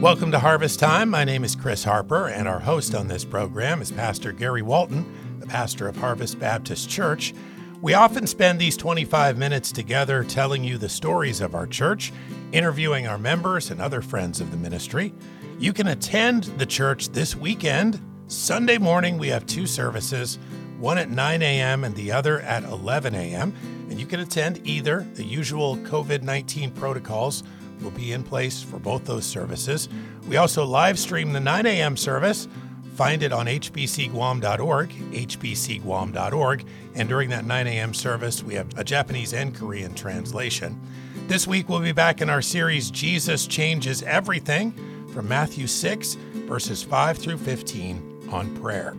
Welcome to Harvest Time. My name is Chris Harper, and our host on this program is Pastor Gary Walton, the pastor of Harvest Baptist Church. We often spend these 25 minutes together telling you the stories of our church, interviewing our members and other friends of the ministry. You can attend the church this weekend. Sunday morning, we have two services, one at 9 a.m. and the other at 11 a.m. And you can attend either. The usual COVID 19 protocols will be in place for both those services. We also live stream the 9 a.m. service. Find it on hbcguam.org, hbcguam.org, and during that 9 a.m. service, we have a Japanese and Korean translation. This week, we'll be back in our series, Jesus Changes Everything, from Matthew 6, verses 5 through 15 on prayer.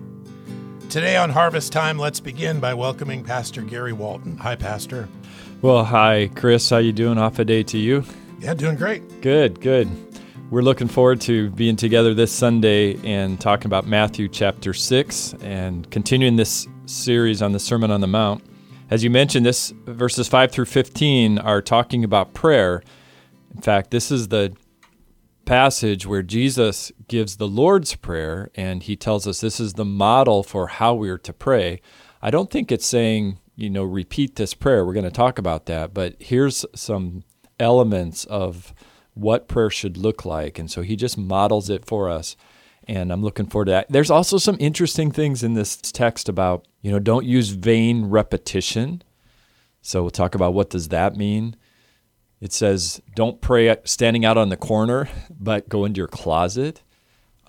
Today on Harvest Time, let's begin by welcoming Pastor Gary Walton. Hi, Pastor. Well, hi, Chris. How you doing? Hafa Adai to you. Yeah, doing great. Good, good. We're looking forward to being together this Sunday and talking about Matthew chapter 6 and continuing this series on the Sermon on the Mount. As you mentioned, this verses 5 through 15 are talking about prayer. In fact, this is the passage where Jesus gives the Lord's Prayer and he tells us this is the model for how we are to pray. I don't think it's saying, you know, repeat this prayer. We're going to talk about that, but here's some elements of what prayer should look like. And so he just models it for us. And I'm looking forward to that. There's also some interesting things in this text about, you know, don't use vain repetition. So we'll talk about what does that mean. It says, don't pray standing out on the corner, but go into your closet.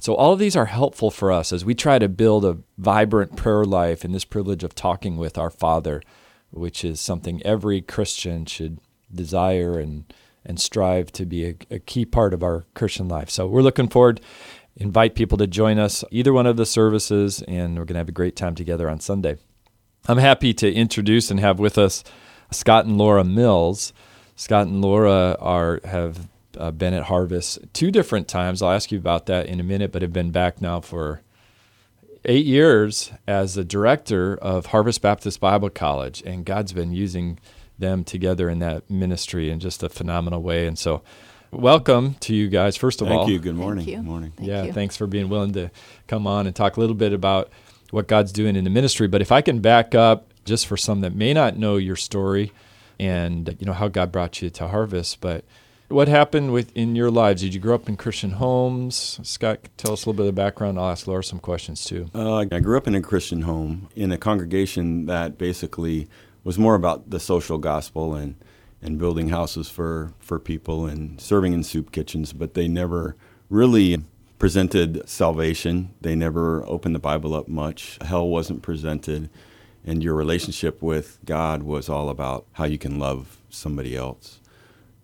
So all of these are helpful for us as we try to build a vibrant prayer life and this privilege of talking with our Father, which is something every Christian should desire and and strive to be a, a, key part of our Christian life. So we're looking forward. Invite people to join us either one of the services, and we're going to have a great time together on Sunday. I'm happy to introduce and have with us Scott and Laura Mills. Scott and Laura are have uh, been at Harvest two different times. I'll ask you about that in a minute, but have been back now for eight years as the director of Harvest Baptist Bible College, and God's been using them together in that ministry in just a phenomenal way. And so, welcome to you guys. First of Thank all, Thank you. Good morning. Thank you. Good morning. Thank yeah, you. thanks for being willing to come on and talk a little bit about what God's doing in the ministry. But if I can back up just for some that may not know your story and you know how God brought you to Harvest, but what happened with in your lives? Did you grow up in Christian homes? Scott, tell us a little bit of the background. I'll ask Laura some questions too. Uh, I grew up in a Christian home in a congregation that basically was more about the social gospel and and building houses for, for people and serving in soup kitchens, but they never really presented salvation. They never opened the Bible up much. Hell wasn't presented. And your relationship with God was all about how you can love somebody else.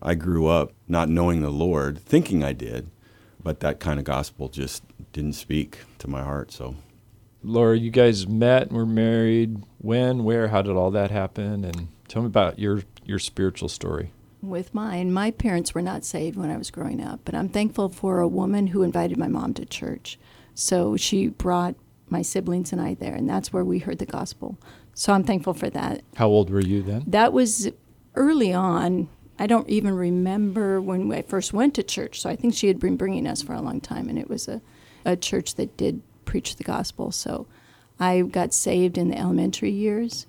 I grew up not knowing the Lord, thinking I did, but that kind of gospel just didn't speak to my heart. So, Laura, you guys met and were married. When, where, how did all that happen? And tell me about your your spiritual story. With mine, my parents were not saved when I was growing up, but I'm thankful for a woman who invited my mom to church. So she brought my siblings and I there, and that's where we heard the gospel. So I'm thankful for that. How old were you then? That was early on. I don't even remember when I first went to church. So I think she had been bringing us for a long time, and it was a, a church that did preach the gospel. So I got saved in the elementary years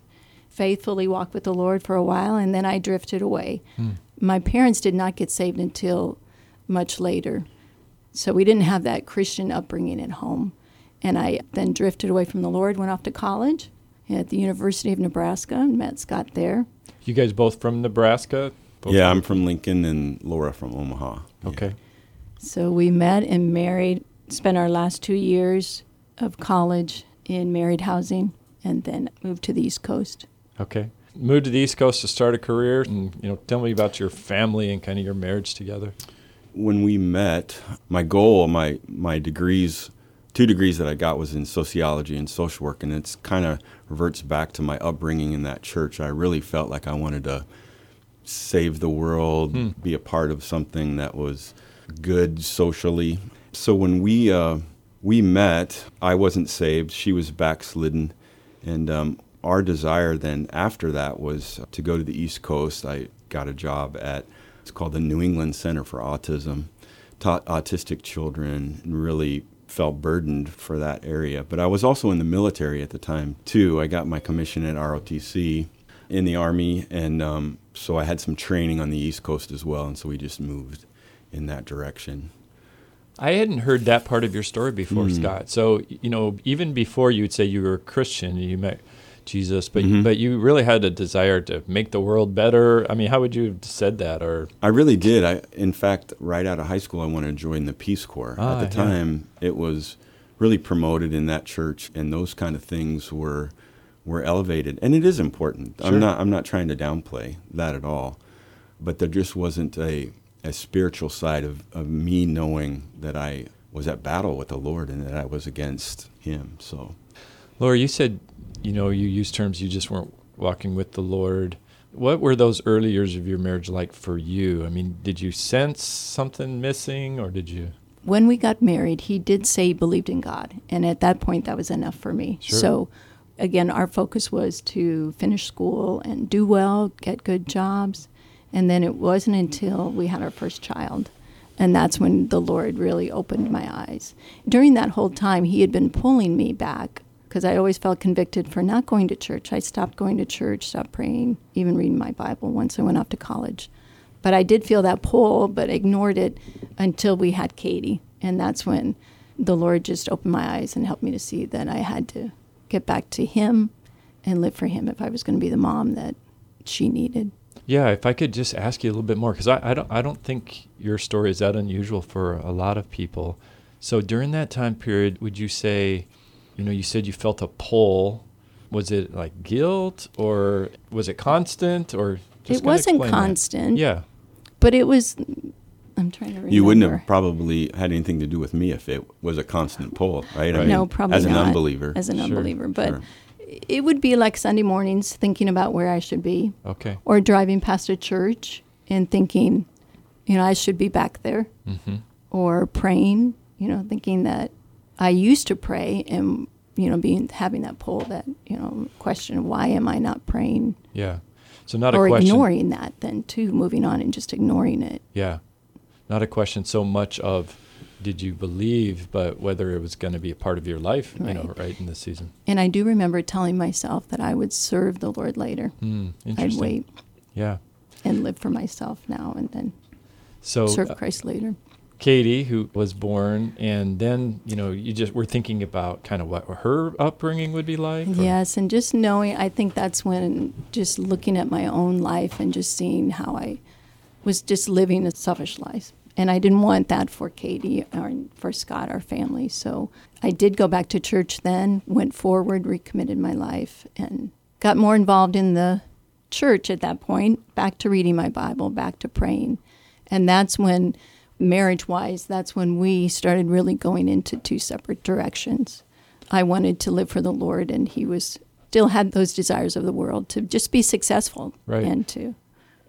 faithfully walked with the Lord for a while, and then I drifted away. Hmm. My parents did not get saved until much later. So we didn't have that Christian upbringing at home. And I then drifted away from the Lord, went off to college at the University of Nebraska and met Scott there. You guys both from Nebraska? Both yeah, I'm from Lincoln and Laura from Omaha. Okay. Yeah. So we met and married, spent our last two years of college in married housing, and then moved to the East Coast. Okay. Moved to the East Coast to start a career, and you know, tell me about your family and kind of your marriage together. When we met, my goal, my my degrees, two degrees that I got was in sociology and social work, and it's kind of reverts back to my upbringing in that church. I really felt like I wanted to save the world, hmm. be a part of something that was good socially. So when we uh, we met, I wasn't saved; she was backslidden, and um, our desire then after that was to go to the East Coast. I got a job at it's called the New England Center for Autism taught autistic children and really felt burdened for that area. But I was also in the military at the time too. I got my commission at ROTC in the Army, and um, so I had some training on the East Coast as well, and so we just moved in that direction. I hadn't heard that part of your story before, Mm. Scott. So you know, even before you'd say you were a Christian, you met Jesus, but Mhm. but you really had a desire to make the world better. I mean, how would you have said that? Or I really did. I, in fact, right out of high school, I wanted to join the Peace Corps. Ah, At the yeah. time, it was really promoted in that church, and those kind of things were were elevated. And it is important. Sure. I'm not I'm not trying to downplay that at all, but there just wasn't a a spiritual side of, of me knowing that I was at battle with the Lord and that I was against Him. So Laura, you said, you know, you used terms you just weren't walking with the Lord. What were those early years of your marriage like for you? I mean, did you sense something missing, or did you? when we got married, he did say he believed in God. And at that point, that was enough for me. Sure. So, again, our focus was to finish school and do well, get good jobs. And then it wasn't until we had our first child. And that's when the Lord really opened my eyes. During that whole time, he had been pulling me back because I always felt convicted for not going to church. I stopped going to church, stopped praying, even reading my Bible once I went off to college. But I did feel that pull, but ignored it until we had Katie. And that's when the Lord just opened my eyes and helped me to see that I had to get back to Him and live for Him if I was going to be the mom that she needed. Yeah, if I could just ask you a little bit more, because I, I don't I don't think your story is that unusual for a lot of people. So during that time period, would you say, you know, you said you felt a pull. Was it like guilt, or was it constant, or just it wasn't explain that. constant, Yeah, but it was. I'm trying to remember. you wouldn't have probably had anything to do with me if it was a constant pull, right? I Right. no, probably as an unbeliever. As an Sure, unbeliever, but sure. It would be like Sunday mornings thinking about where I should be, okay, or driving past a church and thinking, you know, I should be back there, hmm or praying, you know, thinking that I used to pray and you know being having that pull that you know question why am I not praying yeah. So not a or ignoring that then too moving on and just ignoring it. Yeah. Not a question so much of did you believe, but whether it was going to be a part of your life, you know, Right. right in this season. And I do remember telling myself that I would serve the Lord later. Mm, I'd wait Yeah. and live for myself now and then So serve uh, Christ later. Katie, who was born, and then you know, you just were thinking about kind of what her upbringing would be like. or- Yes, and just knowing, I think that's when just looking at my own life and just seeing how I was just living a selfish life. And I didn't want that for Katie or for Scott, our family. So I did go back to church then, went forward, recommitted my life, and got more involved in the church at that point, back to reading my Bible, back to praying. And that's when, marriage wise, that's when we started really going into two separate directions. I wanted to live for the Lord, and he was still had those desires of the world to just be successful Right. and to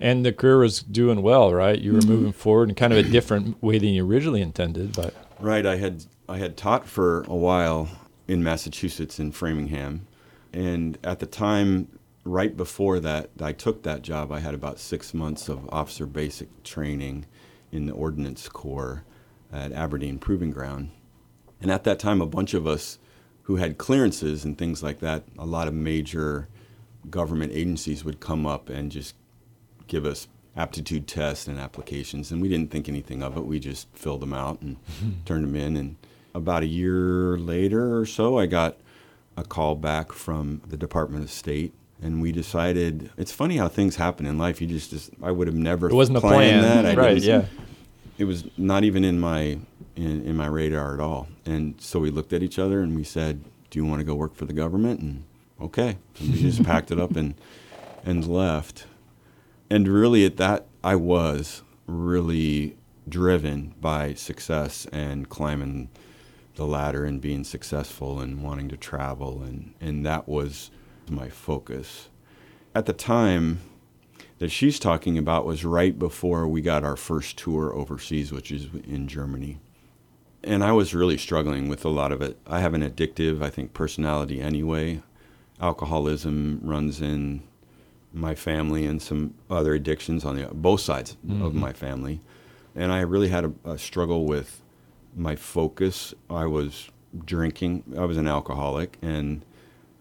And the career was doing well, right? You were Mm-hmm. moving forward in kind of a different way than you originally intended, but Right. I had I had taught for a while in Massachusetts in Framingham, and at the time, right before that, I took that job. I had about six months of officer basic training in the Ordnance Corps at Aberdeen Proving Ground, and at that time, a bunch of us who had clearances and things like that, a lot of major government agencies would come up and just give us aptitude tests and applications, and we didn't think anything of it. We just filled them out and mm-hmm. turned them in. And about a year later or so, I got a call back from the Department of State, and we decided. It's funny how things happen in life. You just, just I would have never it wasn't a planned plan, that. I right? Yeah. it was not even in my in, in my radar at all. And so we looked at each other and we said, "Do you want to go work for the government?" And okay, so we just packed it up and and left. And really, at that, I was really driven by success and climbing the ladder and being successful and wanting to travel, and and that was my focus. At the time, that she's talking about was right before we got our first tour overseas, which is in Germany. And I was really struggling with a lot of it. I have an addictive, I think, personality anyway. Alcoholism runs in my family and some other addictions on the both sides of Mhm. my family. and I really had a, a struggle with my focus. I was drinking. I was an alcoholic, and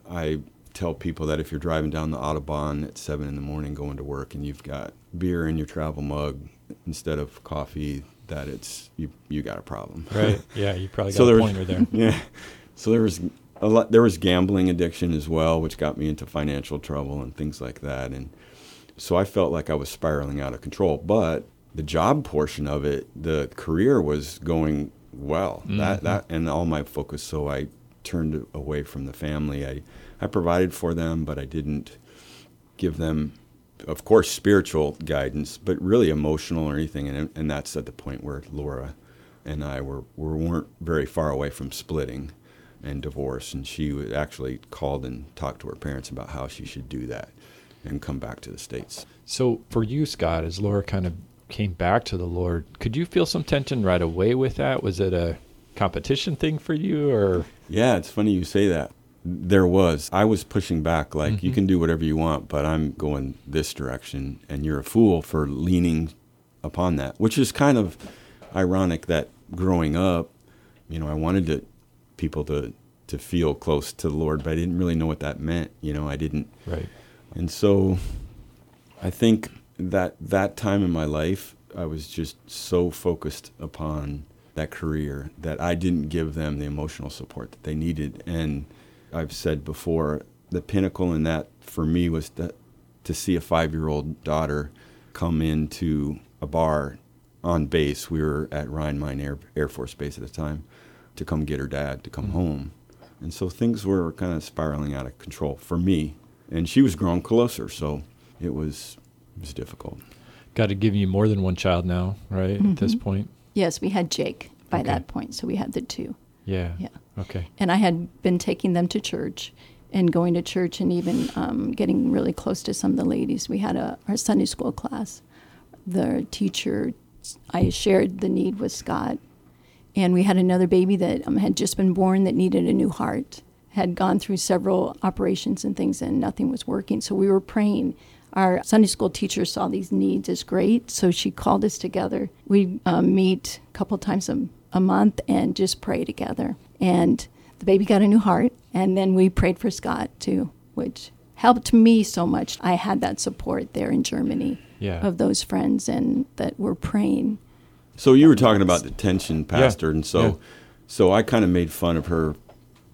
I tell people that if you're driving down the autobahn at seven in the morning going to work and you've got beer in your travel mug instead of coffee, that it's you you got a problem. Right. Yeah, you probably got So a pointer there. yeah. So there was lot. There was gambling addiction as well, which got me into financial trouble and things like that. And so I felt like I was spiraling out of control. But the job portion of it, the career was going well. That mm-hmm. that and all my focus. So I turned away from the family. I I provided for them, but I didn't give them, of course, spiritual guidance, but really emotional or anything. And and that's at the point where Laura and I were, were weren't very far away from splitting and divorce. And she actually called and talked to her parents about how she should do that and come back to the states. So for you, Scott, as Laura kind of came back to the Lord, could you feel some tension right away with that? Was it a competition thing for you, or Yeah, it's funny you say that. There was. I was pushing back, like, you mm-hmm. can do whatever you want, but I'm going this direction, and you're a fool for leaning upon that, which is kind of ironic that growing up, you know, I wanted to, people to, to feel close to the Lord, but I didn't really know what that meant. You know, I didn't. right? And so I think that that time in my life, I was just so focused upon that career that I didn't give them the emotional support that they needed. And I've said before, the pinnacle in that for me was that to see a five year old daughter come into a bar on base. We were at Rhein-Main Air, Air Force Base at the time to come get her dad to come home. And so things were kind of spiraling out of control for me. And she was growing closer, so it was it was difficult. Got to give you more than one child now, right? At this point, Yes, we had Jake by Okay. that point, so we had the two. yeah, Yeah. okay, And I had been taking them to church and going to church and even um, getting really close to some of the ladies. We had a our Sunday school class. The teacher, I shared the need with Scott, and we had another baby that um, had just been born that needed a new heart. Had gone through several operations and things, and nothing was working. So we were praying. Our Sunday school teacher saw these needs as great, so she called us together. We um, meet a couple times a, a month and just pray together. And the baby got a new heart, and then we prayed for Scott too, which helped me so much. I had that support there in Germany Yeah. of those friends and that were praying. So you were talking about the tension, Pastor, and so yeah. so I kind of made fun of her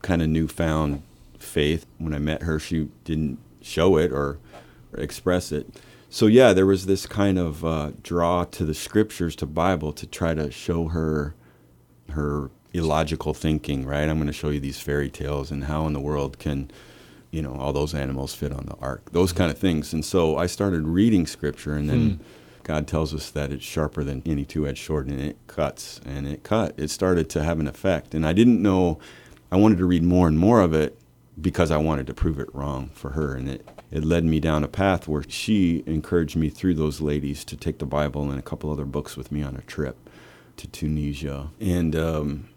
kind of newfound faith. When I met her, she didn't show it or, or express it. So yeah, there was this kind of uh, draw to the scriptures, to Bible, to try to show her her illogical thinking. Right? I'm going to show you these fairy tales and how in the world can you know all those animals fit on the ark, those kind of things. And so I started reading scripture, and then. God tells us that it's sharper than any two-edged sword, and it cuts, and it cut. It started to have an effect, and I didn't know. I wanted to read more and more of it because I wanted to prove it wrong for her, and it it led me down a path where she encouraged me through those ladies to take the Bible and a couple other books with me on a trip to Tunisia, and um,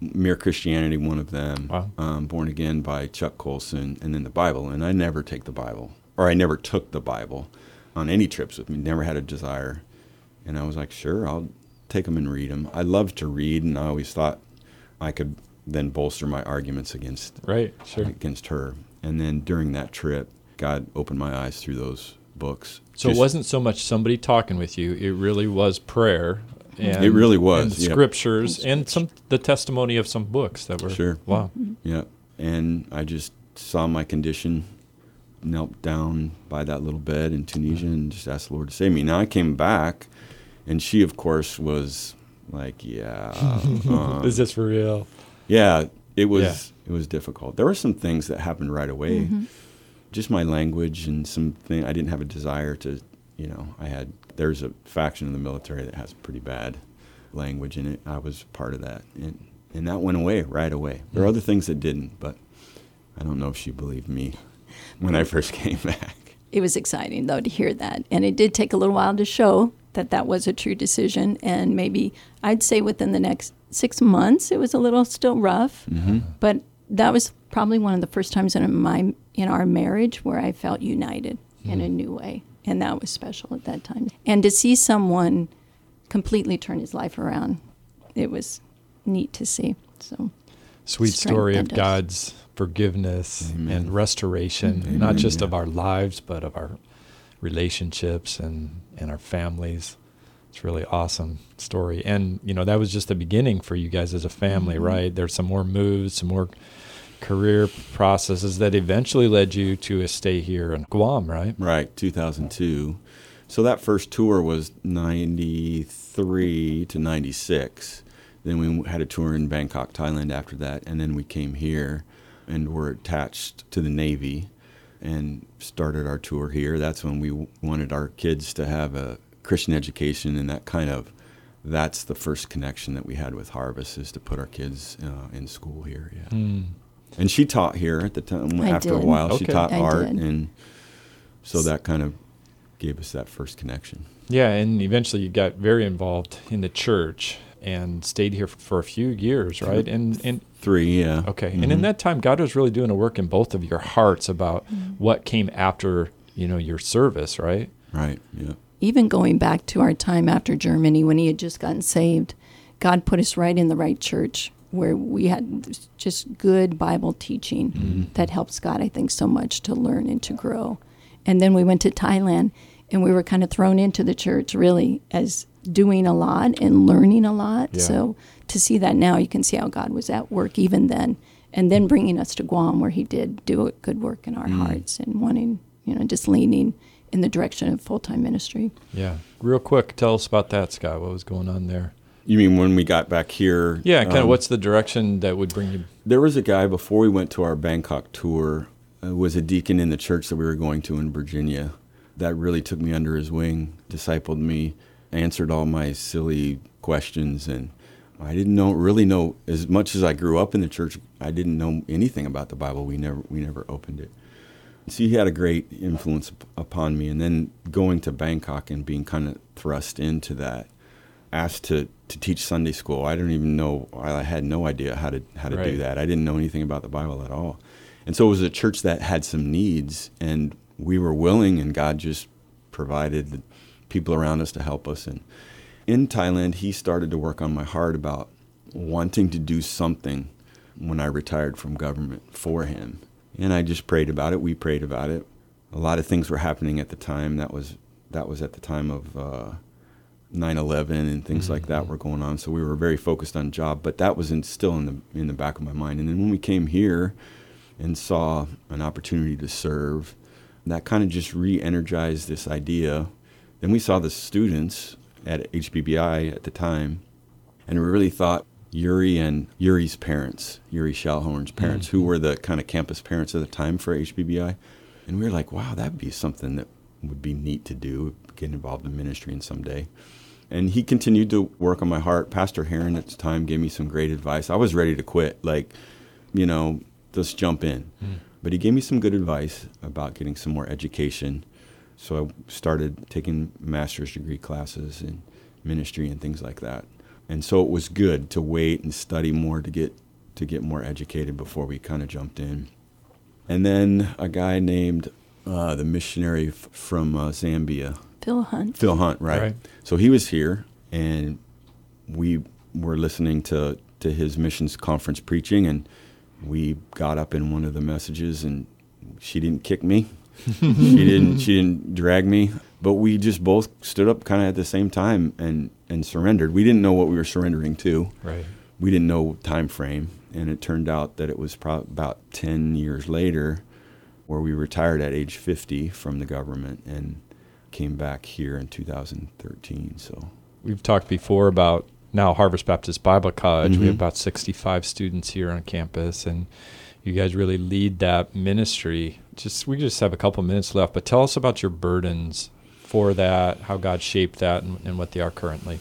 Mere Christianity, one of them, Wow. um, Born Again by Chuck Colson, and then the Bible. And I never take the Bible, or I never took the Bible on any trips with me. Never had a desire. And I was like, sure, I'll take them and read them. I love to read, and I always thought I could then bolster my arguments against right, sure. against her. And then during that trip, God opened my eyes through those books. So Just- it wasn't so much somebody talking with you; it really was prayer. And, It really was, and the yep. scriptures and some the testimony of some books that were Sure. Wow, Yeah. And I just saw my condition, knelt down by that little bed in Tunisia and just asked the Lord to save me. Now I came back, and she, of course, was like, yeah. uh, is this for real? yeah, it was Yeah. it was difficult. There were some things that happened right away. Just my language and something I didn't have a desire to, you know, I had there's a faction in the military that has pretty bad language in it. I was part of that. And and that went away right away. There are other things that didn't, but I don't know if she believed me when I first came back. It was exciting though to hear that, and it did take a little while to show that that was a true decision. And maybe I'd say within the next six months, it was a little still rough, mm-hmm. but that was probably one of the first times in my in our marriage where I felt united in mm-hmm. a new way, and that was special at that time. And to see someone completely turn his life around. It was neat to see. So Sweet story of us. God's forgiveness and restoration, not just of our lives, but of our relationships and, and our families. It's really awesome story. And, you know, that was just the beginning for you guys as a family, Mm-hmm. right? There's some more moves, some more career processes that eventually led you to a stay here in Guam, right? Right, 2002. So that first tour was 93 to 96. Then we had a tour in Bangkok, Thailand after that. And then we came here and were attached to the Navy and started our tour here. That's when we wanted our kids to have a Christian education and that kind of that's the first connection that we had with Harvest is to put our kids uh, in school here. Yeah. Hmm. And she taught here at the time. I After a did. while, she taught I art, did. and so that kind of gave us that first connection. Yeah, and eventually you got very involved in the church and stayed here for a few years, right? And and Three, yeah. okay, and in Mhm. that time, God was really doing a work in both of your hearts about what came after you know your service, right? right, yeah, even going back to our time after Germany when he had just gotten saved, God put us right in the right church where we had just good Bible teaching that helps God, I think, so much to learn and to grow. And then we went to Thailand and we were kind of thrown into the church really as doing a lot and learning a lot. Yeah. So to see that now, you can see how God was at work even then. And then bringing us to Guam where he did do a good work in our hearts and wanting, you know, just leaning in the direction of full time ministry. Yeah. Real quick, tell us about that, Scott. What was going on there? You mean when we got back here? Yeah, kind of um, what's the direction that would bring you? There was a guy before we went to our Bangkok tour, uh, was a deacon in the church that we were going to in Virginia. That really took me under his wing, discipled me, answered all my silly questions, and I didn't know really know as much as I grew up in the church. I didn't know anything about the Bible. We never we never opened it. So he had a great influence upon me, and then going to Bangkok and being kind of thrust into that, asked to, to teach Sunday school. I don't even know. I had no idea how to how to Right. do that. I didn't know anything about the Bible at all, and so it was a church that had some needs, and we were willing, and God just provided people around us to help us. And in Thailand, he started to work on my heart about wanting to do something when I retired from government for him. And I just prayed about it. We prayed about it. A lot of things were happening at the time. That was that was at the time of uh, 9/11 and things like that were going on. So we were very focused on job, but that was in, still in the in the back of my mind. And then when we came here and saw an opportunity to serve, that kind of just re-energized this idea. Then we saw the students at HBBI at the time, and we really thought Yuri and Yuri's parents, Yuri Schallhorn's mm-hmm. parents, who were the kind of campus parents at the time for HBBI, and we were like, wow, that'd be something that would be neat to do, get involved in ministry in someday. And he continued to work on my heart. Pastor Heron at the time gave me some great advice. I was ready to quit, like, you know, just jump in. Mm. But he gave me some good advice about getting some more education. So I started taking master's degree classes in ministry and things like that. And so it was good to wait and study more to get to get more educated before we kind of jumped in. And then a guy named uh, the missionary f- from uh, Zambia, Phil Hunt. Phil Hunt, right? Right. So he was here, and we were listening to to his missions conference preaching, and we got up in one of the messages, and she didn't kick me, she didn't she didn't drag me, but we just both stood up kind of at the same time and and surrendered. We didn't know what we were surrendering to. Right. We didn't know time frame, and it turned out that it was pro- about ten years later, where we retired at age fifty from the government and came back here in 2013. So We've talked before about now Harvest Baptist Bible College. We have Mhm. about 65 students here on campus, and you guys really lead that ministry. Just we just have a couple minutes left, but tell us about your burdens for that, how God shaped that, and, and what they are currently.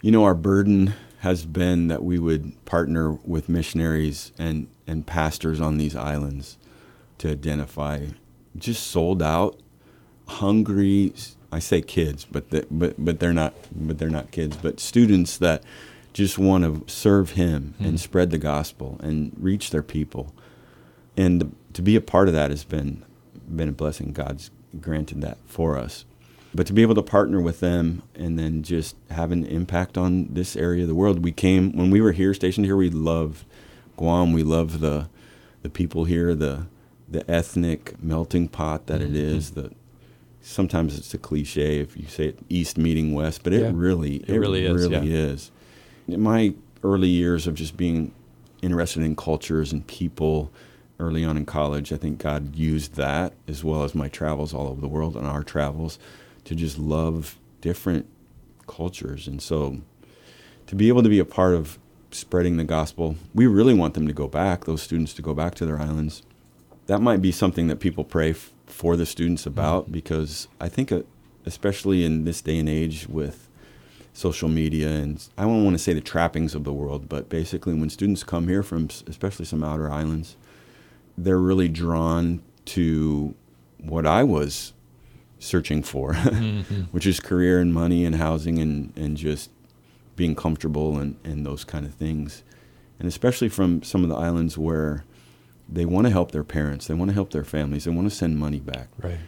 You know, our burden has been that we would partner with missionaries and, and pastors on these islands to identify just sold out, hungry. I say kids, but the, but but they're not but they're not kids, but students that just want to serve Him and spread the gospel and reach their people, and to be a part of that has been been a blessing. God's granted that for us. But to be able to partner with them and then just have an impact on this area of the world. We came when we were here, stationed here. We loved Guam. We loved the the people here, the the ethnic melting pot that mm-hmm. it is. The sometimes it's a cliche if you say it, East meeting West, but it yeah. really it, it really is. Really yeah. is. In my early years of just being interested in cultures and people early on in college, I think God used that as well as my travels all over the world and our travels to just love different cultures. And so to be able to be a part of spreading the gospel, we really want them to go back, those students to go back to their islands. That might be something that people pray f- for the students about mm-hmm. because I think, uh, especially in this day and age with social media and I don't want to say the trappings of the world, but basically when students come here from especially some outer islands, they're really drawn to what I was searching for, mm-hmm. which is career and money and housing and, and just being comfortable and, and those kind of things. And especially from some of the islands where they want to help their parents, they want to help their families, they want to send money back. Right.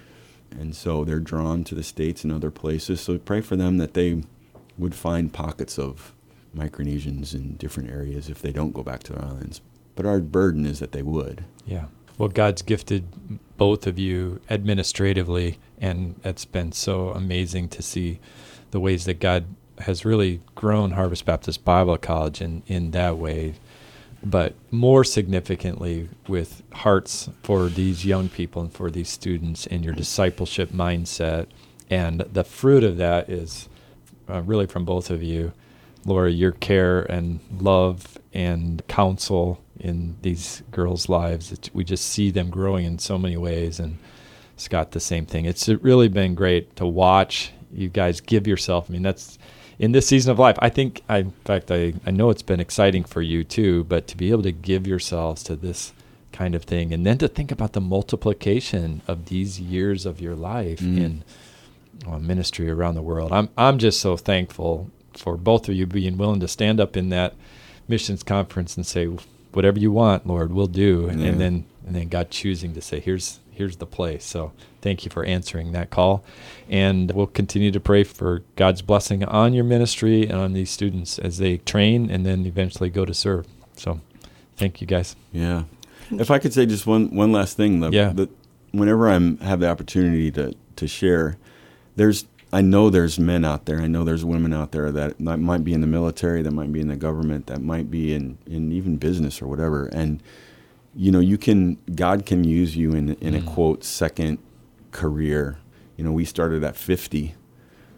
And so they're drawn to the States and other places. So pray for them that they would find pockets of Micronesians in different areas if they don't go back to their islands. But our burden is that they would. Yeah. Well, God's gifted both of you administratively, and it's been so amazing to see the ways that God has really grown Harvest Baptist Bible College in, in that way. But more significantly, with hearts for these young people and for these students and your discipleship mindset. And the fruit of that is uh, really from both of you. Laura, your care and love and counsel in these girls' lives. It, we just see them growing in so many ways. And Scott, the same thing. It's really been great to watch you guys give yourself. I mean, that's in this season of life. I think, I, in fact, I, I know it's been exciting for you too, but to be able to give yourselves to this kind of thing and then to think about the multiplication of these years of your life mm. in well, ministry around the world. I'm, I'm just so thankful for both of you being willing to stand up in that missions conference and say, whatever you want, Lord, we'll do. Yeah. And then and then God choosing to say, here's here's the place. So thank you for answering that call. And we'll continue to pray for God's blessing on your ministry and on these students as they train and then eventually go to serve. So thank you guys. Yeah. If I could say just one one last thing, the, yeah. The, whenever I'm have the opportunity to to share, there's I know there's men out there. I know there's women out there that, that might be in the military, that might be in the government, that might be in, in even business or whatever. And you know, you can God can use you in in mm. a quote second career. You know, we started at 50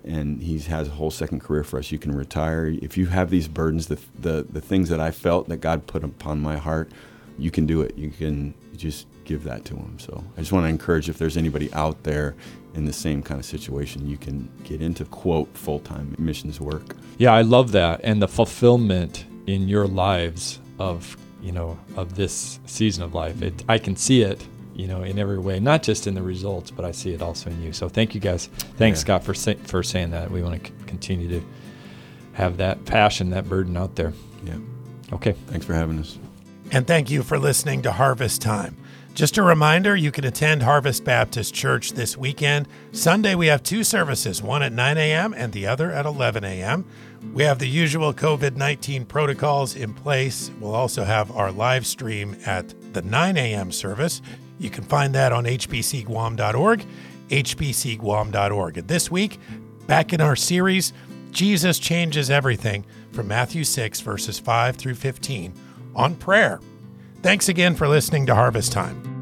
and he has a whole second career for us. You can retire if you have these burdens, the the the things that I felt that God put upon my heart, you can do it. You can just give that to them. So I just want to encourage if there's anybody out there in the same kind of situation, you can get into quote full time missions work. Yeah, I love that. And the fulfillment in your lives of, you know, of this season of life. It, I can see it, you know, in every way, not just in the results, but I see it also in you. So thank you guys. Thanks, yeah. Scott, for, say, for saying that. We want to c- continue to have that passion, that burden out there. Yeah. Okay. Thanks for having us. And thank you for listening to Harvest Time. Just a reminder you can attend Harvest Baptist Church this weekend. Sunday, we have two services, one at 9 a.m. and the other at 11 a.m. We have the usual COVID 19 protocols in place. We'll also have our live stream at the 9 a.m. service. You can find that on hbcguam.org, hbcguam.org. And this week, back in our series, Jesus Changes Everything from Matthew 6, verses 5 through 15 on prayer. Thanks again for listening to Harvest Time.